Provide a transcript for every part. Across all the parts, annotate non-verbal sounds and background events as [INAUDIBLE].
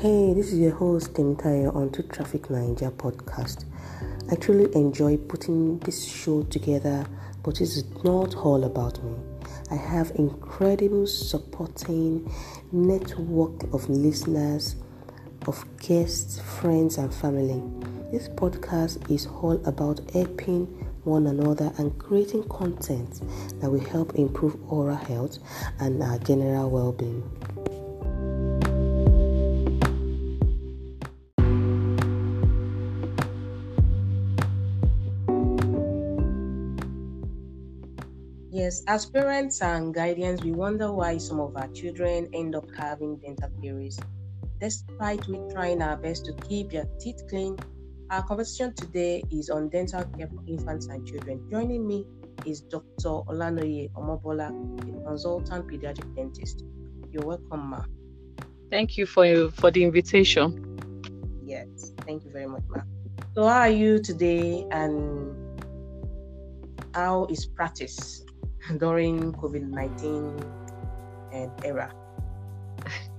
Hey, this is your host Temitayo on To Traffic Niger podcast. I truly enjoy putting this show together, but it's not all about me. I have incredible supporting network of listeners, of guests, friends, and family. This podcast is all about helping one another and creating content that will help improve oral health and our general well-being. Yes, as parents and guardians, we wonder why some of our children end up having dental caries. Despite we trying our best to keep their teeth clean, our conversation today is on dental care for infants and children. Joining me is Dr. Olanoye Omobola, a consultant pediatric dentist. You're welcome, ma. Thank you for for the invitation. Yes, thank you very much, ma. So, how are you today, and how is practice during COVID nineteen era?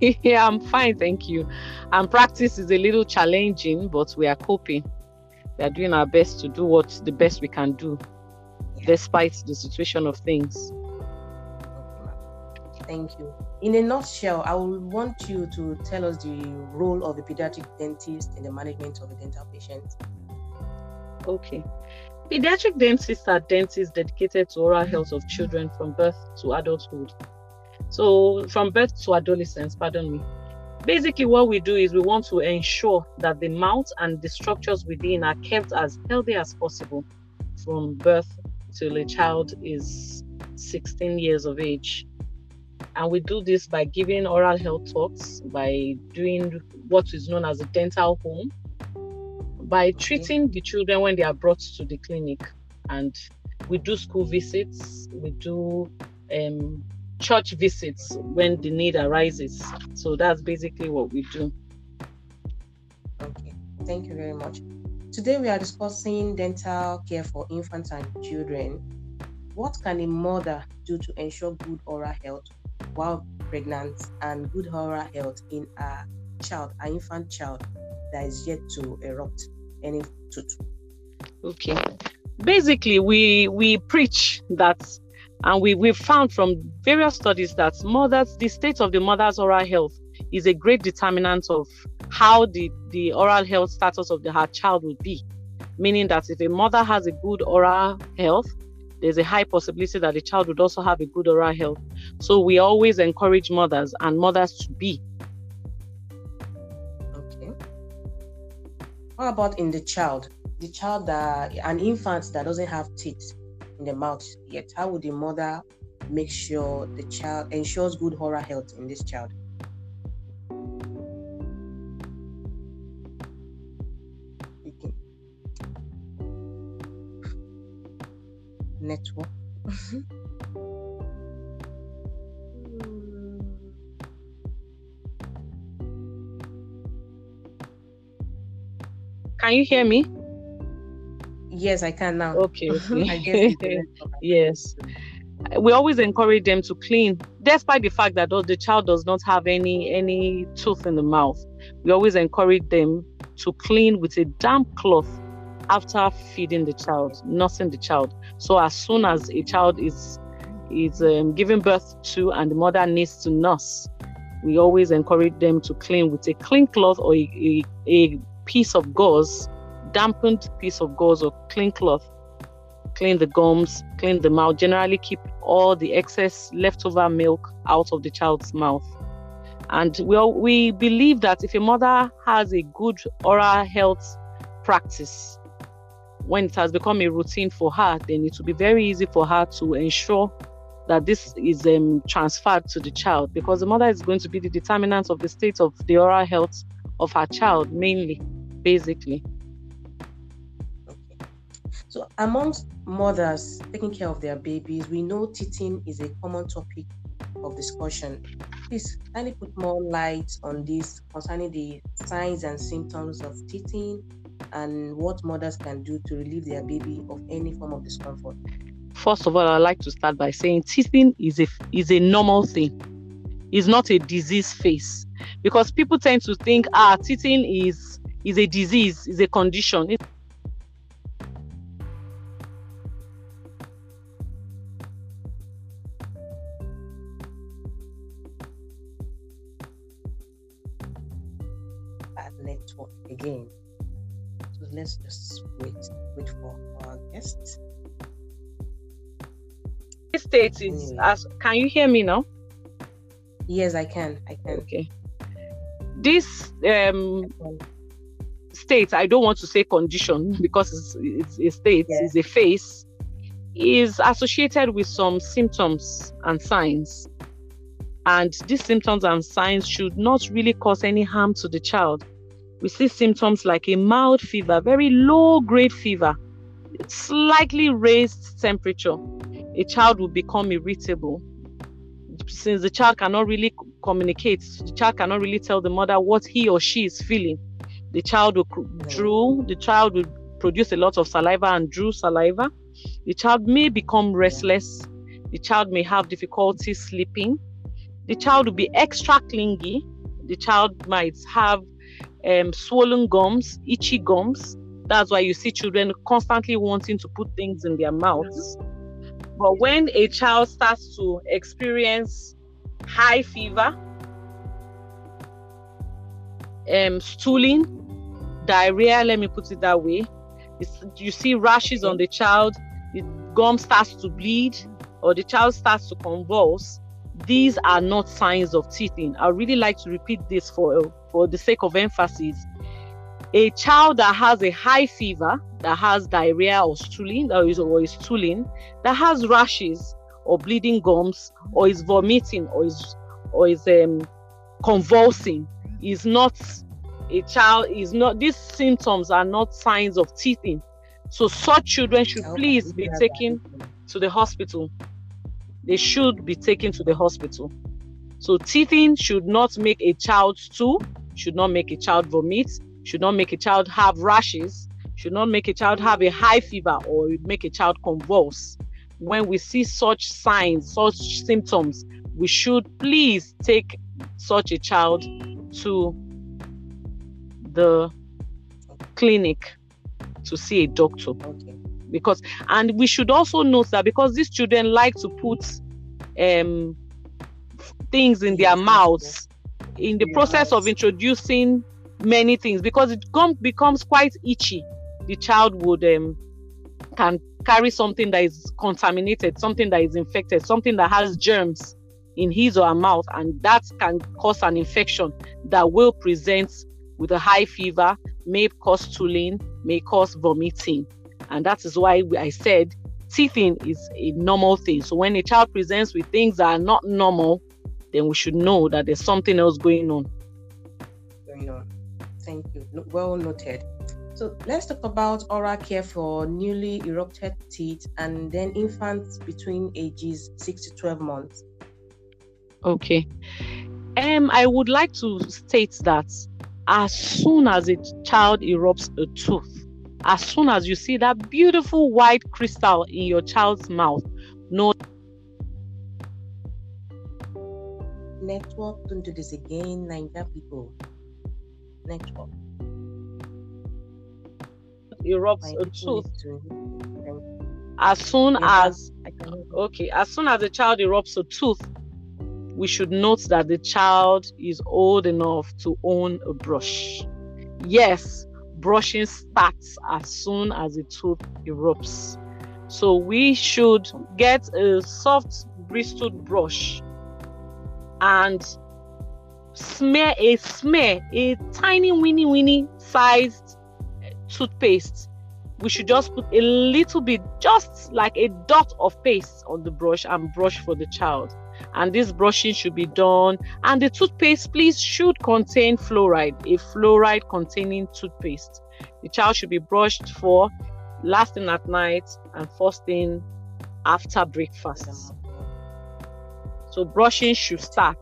[LAUGHS] yeah, I'm fine, thank you. And practice is a little challenging, but we are coping. We are doing our best to do what the best we can do, yeah. despite the situation of things. Thank you. In a nutshell, I would want you to tell us the role of a pediatric dentist in the management of a dental patient. Okay. Pediatric dentists are dentists dedicated to oral health of children from birth to adulthood. So, from birth to adolescence, pardon me. Basically, what we do is we want to ensure that the mouth and the structures within are kept as healthy as possible from birth till a child is 16 years of age. And we do this by giving oral health talks, by doing what is known as a dental home, by treating the children when they are brought to the clinic. And we do school visits, we do um, church visits when the need arises. So that's basically what we do. Okay, thank you very much. Today we are discussing dental care for infants and children. What can a mother do to ensure good oral health while pregnant and good oral health in a child, an infant child that is yet to erupt any tooth? Okay. Basically, we we preach that and we, we've found from various studies that mothers, the state of the mother's oral health is a great determinant of how the, the oral health status of the, her child will be. Meaning that if a mother has a good oral health, there's a high possibility that the child would also have a good oral health. So we always encourage mothers and mothers to be. What about in the child? The child that an infant that doesn't have teeth in the mouth yet. How would the mother make sure the child ensures good oral health in this child? Network. [LAUGHS] Can you hear me? Yes, I can now. Okay. [LAUGHS] okay. [LAUGHS] yes. We always encourage them to clean, despite the fact that the child does not have any any tooth in the mouth. We always encourage them to clean with a damp cloth after feeding the child, nursing the child. So as soon as a child is is um, giving birth to and the mother needs to nurse, we always encourage them to clean with a clean cloth or a, a, a piece of gauze dampened piece of gauze or clean cloth. Clean the gums, clean the mouth. Generally, keep all the excess leftover milk out of the child's mouth. And we, all, we believe that if a mother has a good oral health practice, when it has become a routine for her, then it will be very easy for her to ensure that this is um, transferred to the child because the mother is going to be the determinant of the state of the oral health of her child, mainly, basically. So, amongst mothers taking care of their babies, we know teething is a common topic of discussion. Please kindly put more light on this concerning the signs and symptoms of teething and what mothers can do to relieve their baby of any form of discomfort. First of all, I'd like to start by saying teething is a is a normal thing. It's not a disease phase. because people tend to think ah teething is is a disease, is a condition. It- Bad network again. So let's just wait, wait for our guests. this state is Anyway. as can you hear me now? Yes, I can. I can. Okay. This um state, I don't want to say condition because it's, it's a state, Yeah. it's a face, is associated with some symptoms and signs. And these symptoms and signs should not really cause any harm to the child. We see symptoms like a mild fever, very low grade fever, slightly raised temperature. A child will become irritable. Since the child cannot really communicate, the child cannot really tell the mother what he or she is feeling. The child will drool, the child will produce a lot of saliva and drool saliva. The child may become restless. The child may have difficulty sleeping. The child will be extra clingy. The child might have um, swollen gums, itchy gums. That's why you see children constantly wanting to put things in their mouths. But when a child starts to experience high fever, um, stooling, diarrhea, let me put it that way, it's, you see rashes on the child, the gum starts to bleed, or the child starts to convulse, these are not signs of teething. I really like to repeat this for for the sake of emphasis. A child that has a high fever, that has diarrhea or stooling, or is, or is stooling, that has rashes or bleeding gums, or is vomiting, or is or is um, convulsing, is not a child. Is not these symptoms are not signs of teething. So such children should please be taken to the hospital. They should be taken to the hospital. So teething should not make a child stool, should not make a child vomit, should not make a child have rashes, should not make a child have a high fever or make a child convulse. When we see such signs, such symptoms, we should please take such a child to the clinic to see a doctor. Okay. because and we should also note that because these children like to put um things in their mouths in the process of introducing many things because it com- becomes quite itchy. The child would um can carry something that is contaminated something that is infected something that has germs in his or her mouth and that can cause an infection that will present with a high fever may cause stooling may cause vomiting and that is why I said teething is a normal thing. So when a child presents with things that are not normal, then we should know that there's something else going on. Going on. Thank you. Well noted. So let's talk about oral care for newly erupted teeth and then infants between ages 6 to 12 months. Okay. Um, I would like to state that as soon as a child erupts a tooth, as soon as you see that beautiful white crystal in your child's mouth, no Network, don't do this again, Niger people. Network. erupts a tooth. need to- Thank you. As soon as Okay, as soon as the child erupts a tooth, we should note that the child is old enough to own a brush. Yes, brushing starts as soon as the tooth erupts. So we should get a soft bristled brush and smear a smear a tiny weeny weeny sized toothpaste we should just put a little bit, just like a dot of paste on the brush and brush for the child. And this brushing should be done. And the toothpaste, please, should contain fluoride, a fluoride containing toothpaste. The child should be brushed for last thing at night and first thing after breakfast. So brushing should start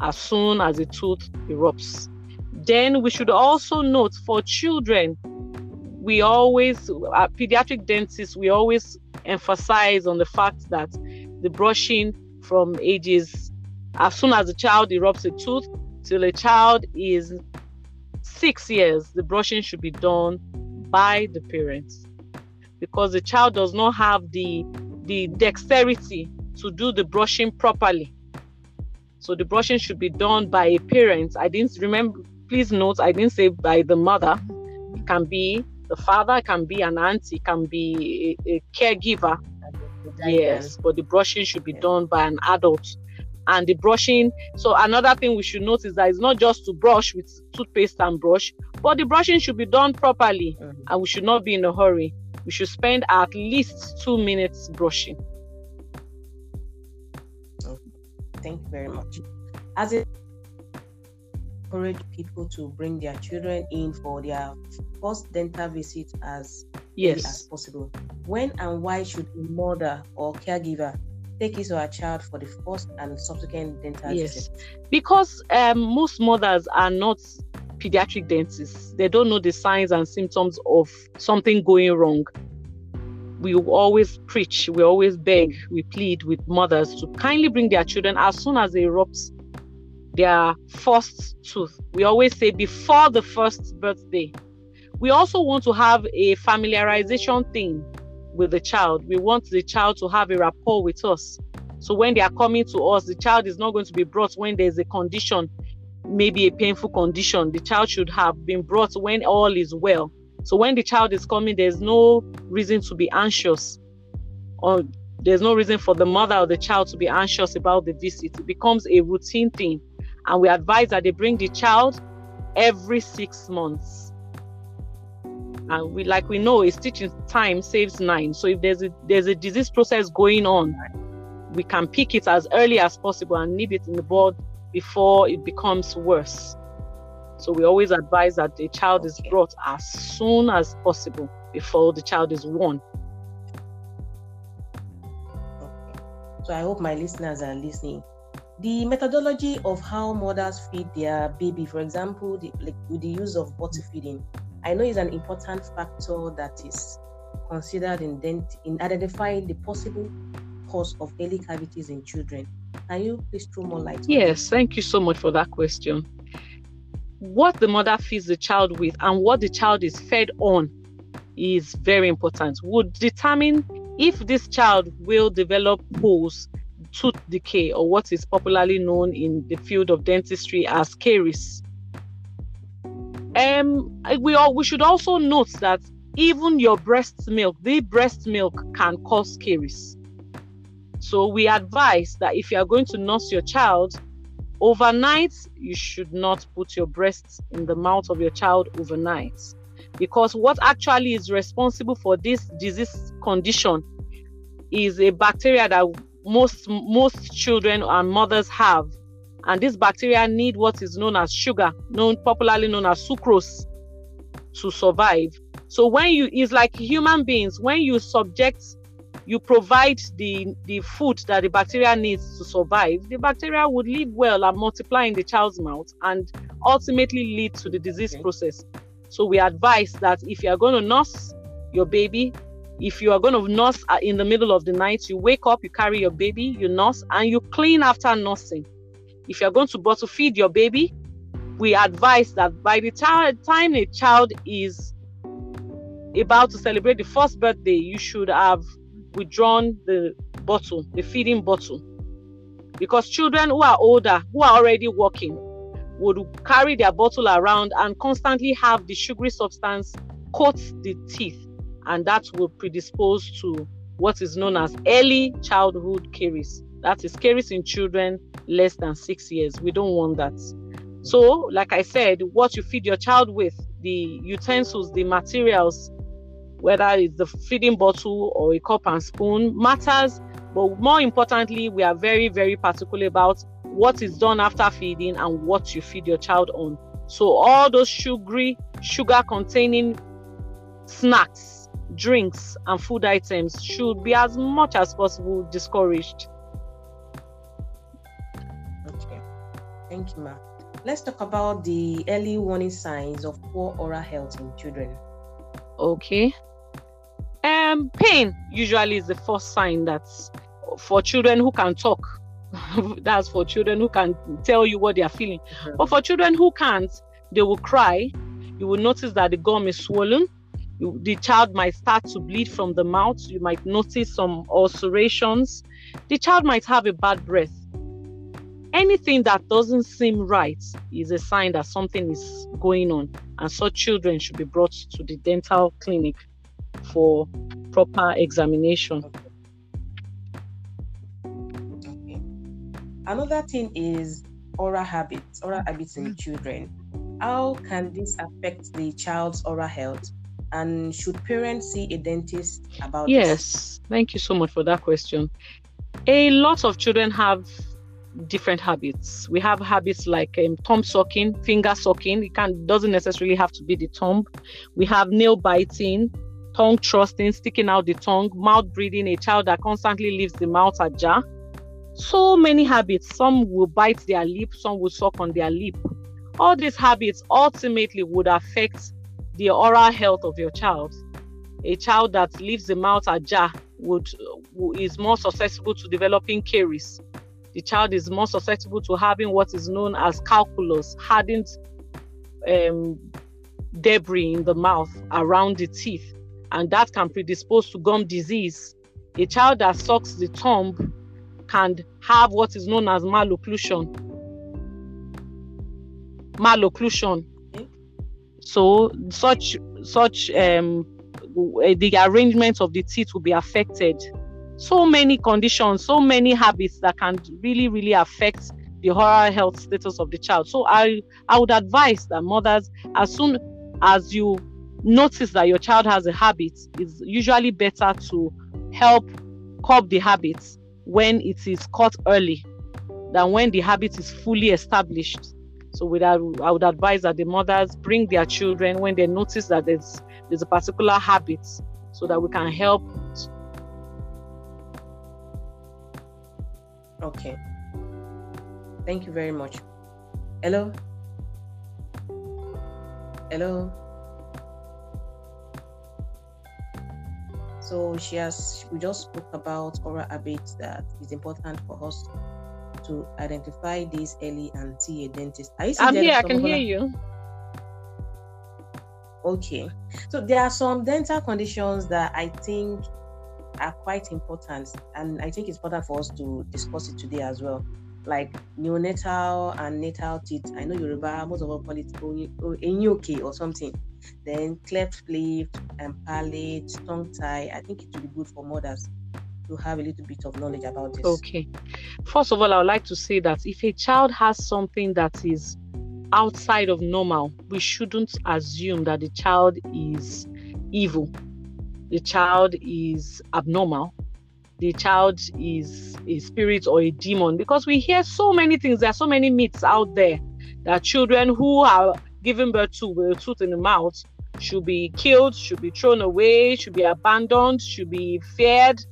as soon as the tooth erupts. Then we should also note for children, we always, at pediatric dentists, we always emphasize on the fact that the brushing from ages, as soon as the child erupts a tooth, till a child is six years, the brushing should be done by the parents because the child does not have the the dexterity to do the brushing properly. So the brushing should be done by a parent. I didn't remember, please note, I didn't say by the mother. It can be the father, can be an auntie, can be a, a caregiver. Yes, but the brushing should be done by an adult. And the brushing, so another thing we should notice that it's not just to brush with toothpaste and brush, but the brushing should be done properly mm-hmm. and we should not be in a hurry. We should spend at least two minutes brushing. Thank you very much. As it encourage people to bring their children in for their first dental visit as yes as possible. When and why should a mother or caregiver take his or her child for the first and subsequent dental yes. visit? Because um, most mothers are not pediatric dentists. They don't know the signs and symptoms of something going wrong we always preach, we always beg, we plead with mothers to kindly bring their children as soon as they erupt their first tooth. We always say before the first birthday. We also want to have a familiarization thing with the child. We want the child to have a rapport with us. So when they are coming to us, the child is not going to be brought when there's a condition, maybe a painful condition. The child should have been brought when all is well. So when the child is coming, there's no reason to be anxious, or there's no reason for the mother or the child to be anxious about the visit. It becomes a routine thing. And we advise that they bring the child every six months. And we like we know a stitching time saves nine. So if there's a there's a disease process going on, we can pick it as early as possible and nip it in the bud before it becomes worse. So we always advise that the child is brought as soon as possible before the child is born. Okay. So I hope my listeners are listening. The methodology of how mothers feed their baby, for example, the, like, with the use of bottle feeding, I know is an important factor that is considered in, dent- in identifying the possible cause of early cavities in children. Can you please throw more light? Yes, thank you so much for that question what the mother feeds the child with and what the child is fed on is very important. Would determine if this child will develop holes, tooth decay, or what is popularly known in the field of dentistry as caries. Um, we all we should also note that even your breast milk, the breast milk can cause caries. So we advise that if you are going to nurse your child, Overnight, you should not put your breasts in the mouth of your child overnight because what actually is responsible for this disease condition is a bacteria that most most children and mothers have and this bacteria need what is known as sugar known popularly known as sucrose to survive so when you is like human beings when you subject you provide the, the food that the bacteria needs to survive, the bacteria would live well and multiply in the child's mouth and ultimately lead to the disease okay. process. So we advise that if you are going to nurse your baby, if you are going to nurse uh, in the middle of the night, you wake up, you carry your baby, you nurse, and you clean after nursing. If you're going to bottle feed your baby, we advise that by the time a child is about to celebrate the first birthday, you should have withdrawn the bottle, the feeding bottle. Because children who are older, who are already walking, would carry their bottle around and constantly have the sugary substance coat the teeth, and that will predispose to what is known as early childhood caries. That is caries in children less than six years. We don't want that. So, like I said, what you feed your child with, the utensils, the materials, whether it's the feeding bottle or a cup and spoon matters. But more importantly, we are very, very particular about what is done after feeding and what you feed your child on. So all those sugary, sugar containing snacks, drinks, and food items should be as much as possible discouraged. Okay. Thank you, Ma. Let's talk about the early warning signs of poor oral health in children. Okay. Um, pain usually is the first sign that for children who can talk, [LAUGHS] That's for children who can tell you what they are feeling. Mm-hmm. But for children who can't, they will cry. You will notice that the gum is swollen. You, the child might start to bleed from the mouth. You might notice some ulcerations. The child might have a bad breath. Anything that doesn't seem right is a sign that something is going on, and such children should be brought to the dental clinic for proper examination. Okay. Another thing is oral habits, oral habits in mm. children. How can this affect the child's oral health? And should parents see a dentist about yes, this? thank you so much for that question. A lot of children have different habits. We have habits like um, thumb sucking, finger sucking. It can doesn't necessarily have to be the thumb. We have nail biting, tongue thrusting, sticking out the tongue, mouth breathing, a child that constantly leaves the mouth ajar. So many habits. Some will bite their lip, some will suck on their lip. All these habits ultimately would affect the oral health of your child. A child that leaves the mouth ajar would is more susceptible to developing caries. The child is more susceptible to having what is known as calculus, hardened um, debris in the mouth around the teeth, and that can predispose to gum disease. A child that sucks the thumb can have what is known as malocclusion. Malocclusion so such such um, the arrangement of the teeth will be affected. So many conditions, so many habits that can really, really affect the oral health status of the child. So I I would advise that mothers, as soon as you notice that your child has a habit, it's usually better to help curb the habits when it is caught early than when the habit is fully established. So with that, I would advise that the mothers bring their children when they notice that there's there's a particular habit, so that we can help. Okay. Thank you very much. Hello. Hello. So she has we just spoke about oral habits that is important for us to identify this early and see a dentist. Are you I'm here, I can hear you. Okay. So there are some dental conditions that I think are quite important, and I think it's important for us to discuss it today as well. Like neonatal and natal teeth. I know Yoruba, most of us call it enyioke or something. Then cleft lip and palate, tongue tie. I think it would be good for mothers to have a little bit of knowledge about this? Okay. First of all, I would like to say that if a child has something that is outside of normal, we shouldn't assume that the child is evil, the child is abnormal, the child is a spirit or a demon, because we hear so many things. There are so many myths out there that children who are given birth to with a tooth in the mouth should be killed, should be thrown away, should be abandoned, should be feared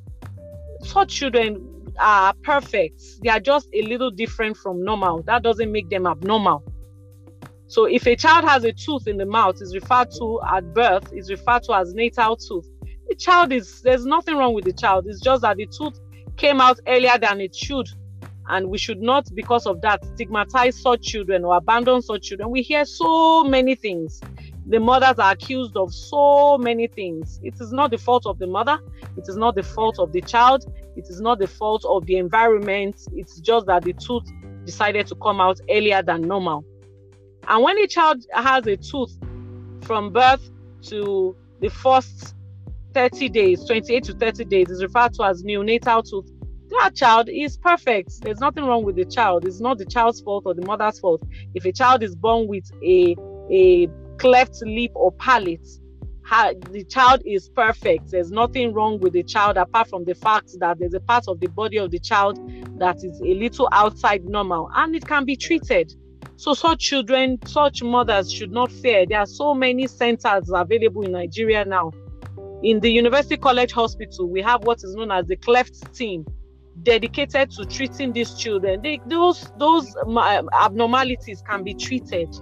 such children are perfect. They are just a little different from normal. That doesn't make them abnormal. So if a child has a tooth in the mouth, is referred to at birth, is referred to as natal tooth. The child is there's nothing wrong with the child. It's just that the tooth came out earlier than it should. And we should not, because of that, stigmatize such children or abandon such children. We hear so many things the mothers are accused of so many things. It is not the fault of the mother, it is not the fault of the child, it is not the fault of the environment. It's just that the tooth decided to come out earlier than normal. And when a child has a tooth from birth to the first 30 days, 28 to 30 days, is referred to as neonatal tooth. That child is perfect. There's nothing wrong with the child. It's not the child's fault or the mother's fault. If a child is born with a a cleft lip or palate the child is perfect. There's nothing wrong with the child apart from the fact that there's a part of the body of the child that is a little outside normal and it can be treated. So such children such mothers should not fear. There are so many centers available in nigeria now. In the university college hospital we have what is known as the cleft team dedicated to treating these children. They, those those um, abnormalities can be treated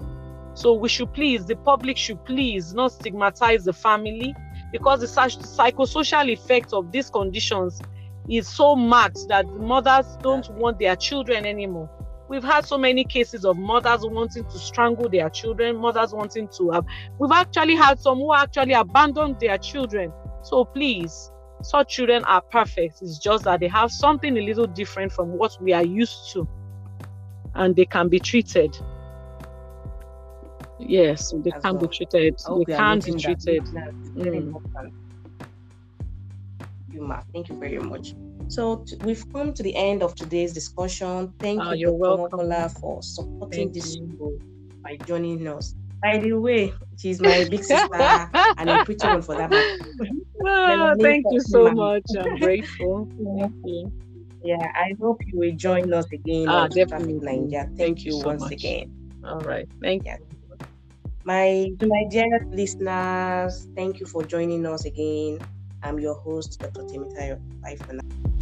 so we should please, the public should please not stigmatize the family because the psychosocial effect of these conditions is so marked that mothers don't want their children anymore. We've had so many cases of mothers wanting to strangle their children, mothers wanting to have. We've actually had some who actually abandoned their children. So please, such children are perfect. It's just that they have something a little different from what we are used to, and they can be treated. Yes, they can well. be treated. They can be treated. Mm. Thank you very much. So t- we've come to the end of today's discussion. Thank oh, you, Dr. Mokola, for supporting Thank this show by joining us. By the way, she's my big sister and a pretty one for that matter. [LAUGHS] oh, thank you so much. I'm grateful. [LAUGHS] Thank you. Yeah, I hope you will join us again ah, on Thank, thank you, so once much. again. All right. Thank you. My to my dear listeners, thank you for joining us again. I'm your host, Dr. Temitayo. Bye for now.